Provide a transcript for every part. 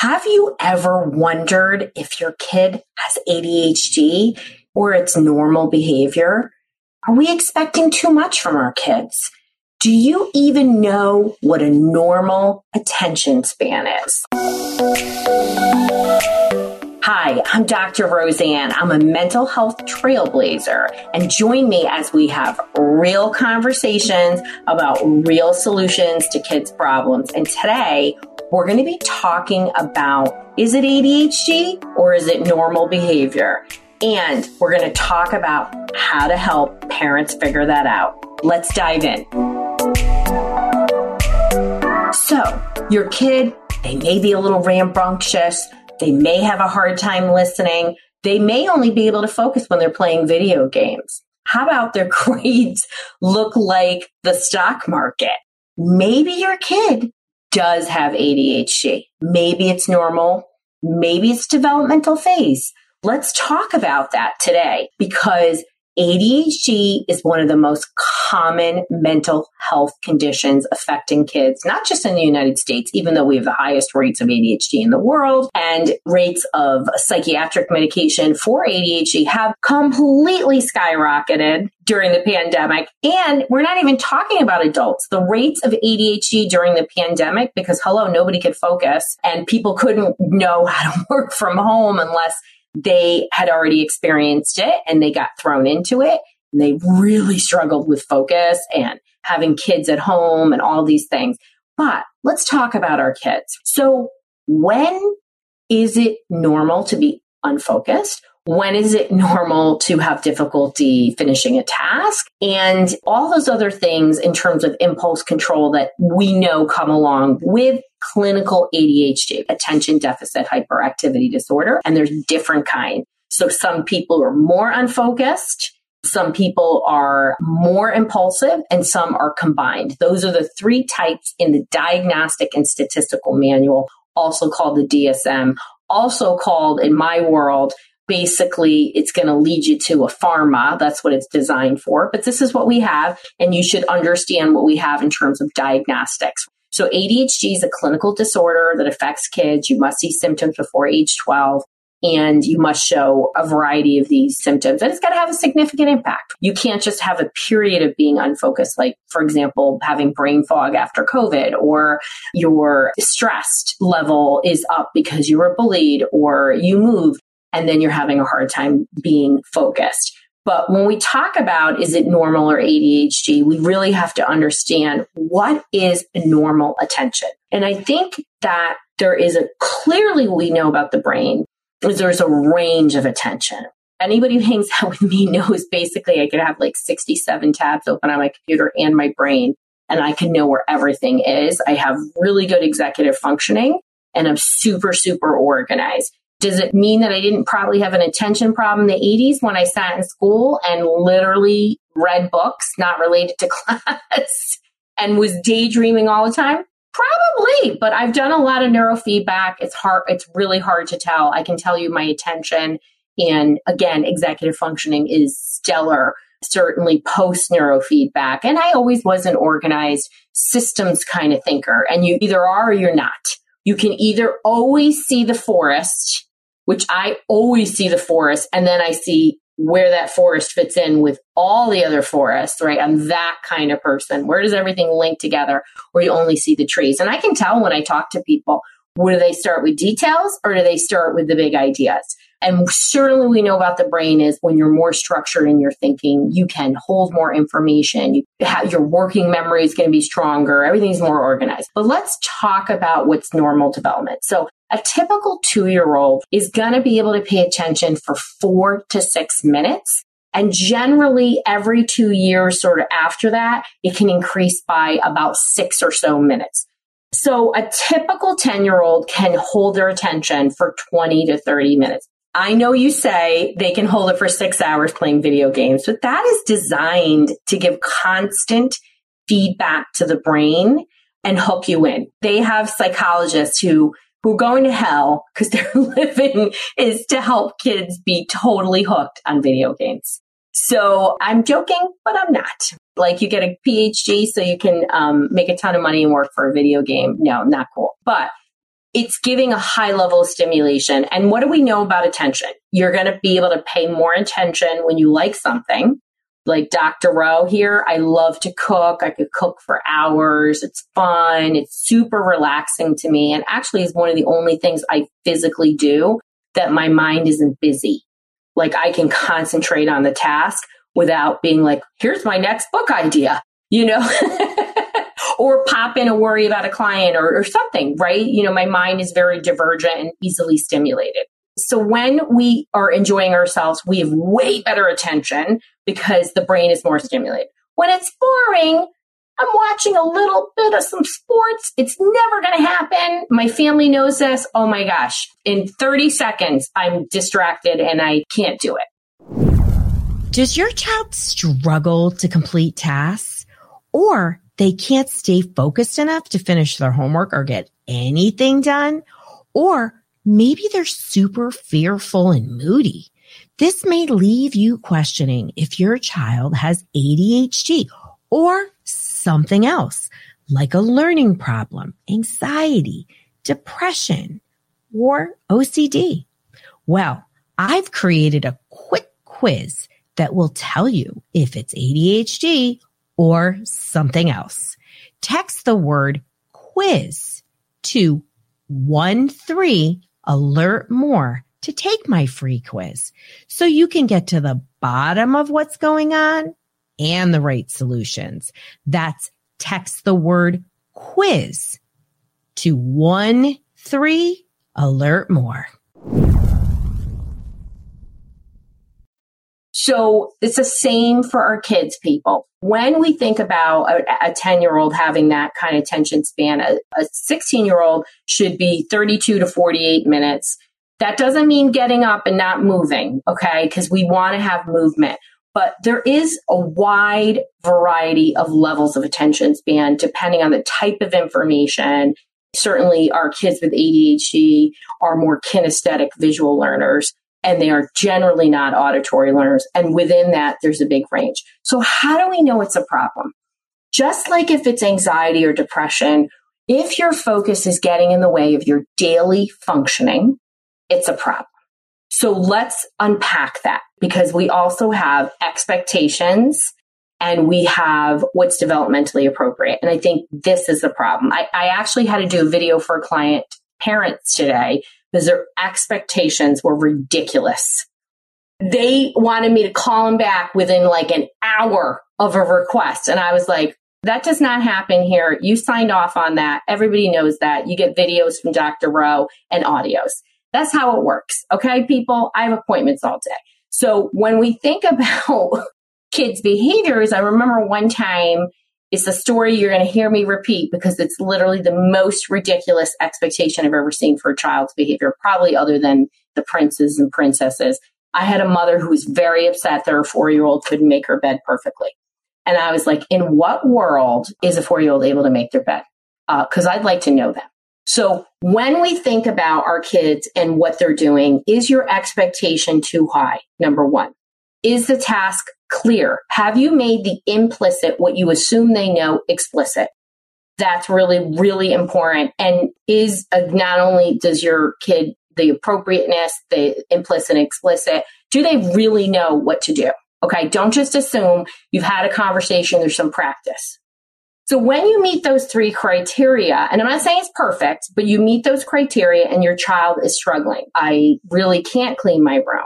Have you ever wondered if your kid has ADHD or it's normal behavior? Are we expecting too much from our kids? Do you even know what a normal attention span is? Hi, I'm Dr. Roseann. I'm a mental health trailblazer, and join me as we have real conversations about real solutions to kids' problems. And today, we're going to be talking about is it ADHD or is it normal behavior? And we're going to talk about how to help parents figure that out. Let's dive in. So, your kid, they may be a little rambunctious. They may have a hard time listening. They may only be able to focus when they're playing video games. How about their grades look like the stock market? Maybe your kid does have ADHD. Maybe it's normal. Maybe it's developmental phase. Let's talk about that today because ADHD is one of the most common mental health conditions affecting kids, not just in the United States, even though we have the highest rates of ADHD in the world and rates of psychiatric medication for ADHD have completely skyrocketed during the pandemic. And we're not even talking about adults. The rates of ADHD during the pandemic, because hello, nobody could focus and people couldn't know how to work from home unless they had already experienced it and they got thrown into it. And they really struggled with focus and having kids at home and all these things. But let's talk about our kids. So when is it normal to be unfocused? When is it normal to have difficulty finishing a task? And all those other things in terms of impulse control that we know come along with clinical ADHD, attention deficit hyperactivity disorder. And there's different kinds. So some people are more unfocused. Some people are more impulsive and some are combined. Those are the three types in the diagnostic and statistical manual, also called the DSM, also called in my world basically it's going to lead you to a pharma. That's what it's designed for. But this is what we have, and you should understand what we have in terms of diagnostics. So ADHD is a clinical disorder that affects kids. You must see symptoms before age 12 and you must show a variety of these symptoms and it's got to have a significant impact. You can't just have a period of being unfocused, like, for example, having brain fog after COVID or your stressed level is up because you were bullied or you moved and then you're having a hard time being focused. But when we talk about is it normal or ADHD, we really have to understand what is normal attention. And I think that there is a clearly we know about the brain is there's a range of attention. Anybody who hangs out with me knows basically I could have like 67 tabs open on my computer and my brain and I can know where everything is. I have really good executive functioning and I'm super, super organized. Does it mean that I didn't probably have an attention problem in the 80s when I sat in school and literally read books not related to class and was daydreaming all the time? Probably, but I've done a lot of neurofeedback. It's hard, it's really hard to tell. I can tell you my attention and again, executive functioning is stellar, certainly post neurofeedback. And I always was an organized systems kind of thinker. And you either are or you're not. You can either always see the forest which I always see the forest and then I see where that forest fits in with all the other forests, right? I'm that kind of person. Where does everything link together where you only see the trees? And I can tell when I talk to people, where do they start with details or do they start with the big ideas? And certainly we know about the brain is when you're more structured in your thinking, you can hold more information. You have, your working memory is going to be stronger. Everything's more organized. But let's talk about what's normal development. So a typical two year old is going to be able to pay attention for four to six minutes. And generally every two years, sort of after that, it can increase by about six or so minutes. So a typical 10 year old can hold their attention for 20 to 30 minutes. I know you say they can hold it for six hours playing video games, but that is designed to give constant feedback to the brain and hook you in. They have psychologists who who going to hell because their living is to help kids be totally hooked on video games. So I'm joking, but I'm not. Like you get a PhD so you can um, make a ton of money and work for a video game. No, not cool. But it's giving a high level of stimulation. And what do we know about attention? You're going to be able to pay more attention when you like something. Like Dr. Rowe here, I love to cook. I could cook for hours. It's fun. It's super relaxing to me. And actually is one of the only things I physically do that my mind isn't busy. Like I can concentrate on the task without being like, here's my next book idea, you know? or pop in a worry about a client or, or something, right? You know, my mind is very divergent and easily stimulated. So when we are enjoying ourselves, we have way better attention because the brain is more stimulated. When it's boring, I'm watching a little bit of some sports. It's never going to happen. My family knows this. Oh my gosh. In 30 seconds, I'm distracted and I can't do it. Does your child struggle to complete tasks or they can't stay focused enough to finish their homework or get anything done? Or maybe they're super fearful and moody. This may leave you questioning if your child has ADHD or something else like a learning problem, anxiety, depression, or OCD. Well, I've created a quick quiz that will tell you if it's ADHD or something else. Text the word quiz to one three alert more to take my free quiz so you can get to the bottom of what's going on and the right solutions. That's text the word quiz to one three alert more. So it's the same for our kids, people. When we think about a 10 year old having that kind of attention span, a 16 year old should be 32 to 48 minutes. That doesn't mean getting up and not moving, okay? Because we want to have movement. But there is a wide variety of levels of attention span depending on the type of information. Certainly, our kids with ADHD are more kinesthetic visual learners and they are generally not auditory learners. And within that, there's a big range. So, how do we know it's a problem? Just like if it's anxiety or depression, if your focus is getting in the way of your daily functioning, it's a problem. So let's unpack that because we also have expectations and we have what's developmentally appropriate. And I think this is the problem. I, I actually had to do a video for a client parents today because their expectations were ridiculous. They wanted me to call them back within like an hour of a request. And I was like, that does not happen here. You signed off on that. Everybody knows that. You get videos from Dr. Rowe and audios. That's how it works. Okay, people, I have appointments all day. So when we think about kids' behaviors, I remember one time it's a story you're going to hear me repeat because it's literally the most ridiculous expectation I've ever seen for a child's behavior, probably other than the princes and princesses. I had a mother who was very upset that her four year old couldn't make her bed perfectly. And I was like, in what world is a four year old able to make their bed? Because uh, I'd like to know that. So when we think about our kids and what they're doing, is your expectation too high? Number one. Is the task clear? Have you made the implicit, what you assume they know, explicit? That's really, really important. And is uh, not only does your kid the appropriateness, the implicit and explicit, do they really know what to do? Okay. Don't just assume you've had a conversation, there's some practice. So when you meet those three criteria, and I'm not saying it's perfect, but you meet those criteria and your child is struggling. I really can't clean my room.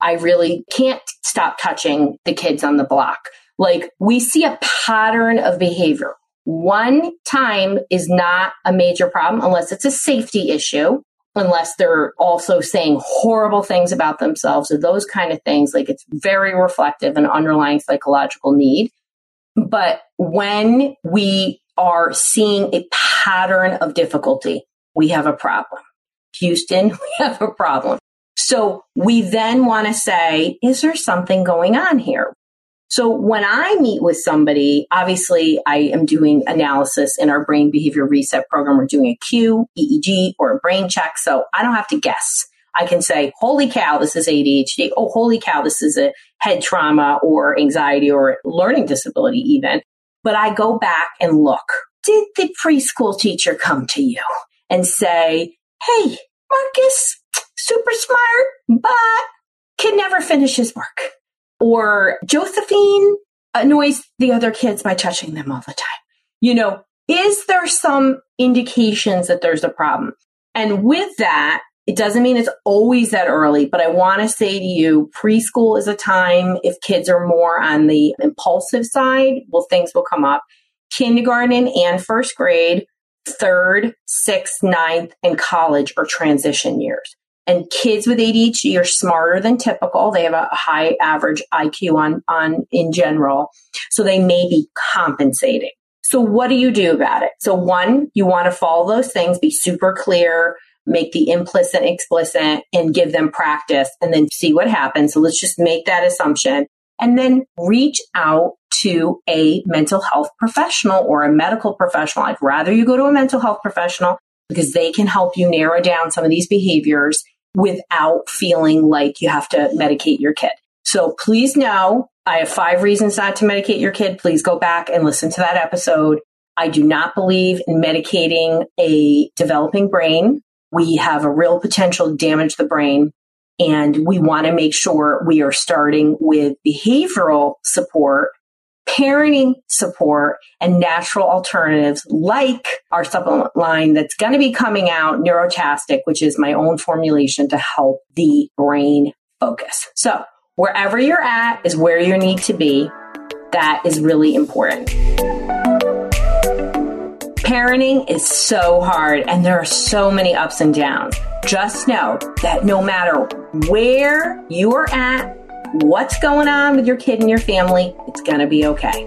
I really can't stop touching the kids on the block. Like we see a pattern of behavior. One time is not a major problem unless it's a safety issue, unless they're also saying horrible things about themselves or those kind of things. Like it's very reflective and underlying psychological need. But when we are seeing a pattern of difficulty, we have a problem. Houston, we have a problem. So we then want to say, is there something going on here? So when I meet with somebody, obviously I am doing analysis in our brain behavior reset program. We're doing a Q, EEG, or a brain check. So I don't have to guess. I can say, holy cow, this is ADHD. Oh, holy cow, this is a head trauma or anxiety or learning disability even. But I go back and look. Did the preschool teacher come to you and say, hey, Marcus, super smart, but can never finish his work. Or Josephine annoys the other kids by touching them all the time. You know, is there some indications that there's a problem? And with that, it doesn't mean it's always that early, but I want to say to you, preschool is a time if kids are more on the impulsive side, well, things will come up. Kindergarten and first grade, third, sixth, ninth, and college are transition years. And kids with ADHD are smarter than typical. They have a high average IQ on, on in general. So they may be compensating. So what do you do about it? So one, you want to follow those things, be super clear, make the implicit explicit and give them practice and then see what happens. So let's just make that assumption and then reach out to a mental health professional or a medical professional. I'd rather you go to a mental health professional because they can help you narrow down some of these behaviors without feeling like you have to medicate your kid. So please know I have five reasons not to medicate your kid. Please go back and listen to that episode. I do not believe in medicating a developing brain. We have a real potential to damage the brain. And we want to make sure we are starting with behavioral support, parenting support, and natural alternatives like our supplement line that's going to be coming out, Neurotastic, which is my own formulation to help the brain focus. So wherever you're at is where you need to be. That is really important. Parenting is so hard and there are so many ups and downs. Just know that no matter where you are at, what's going on with your kid and your family, it's going to be okay.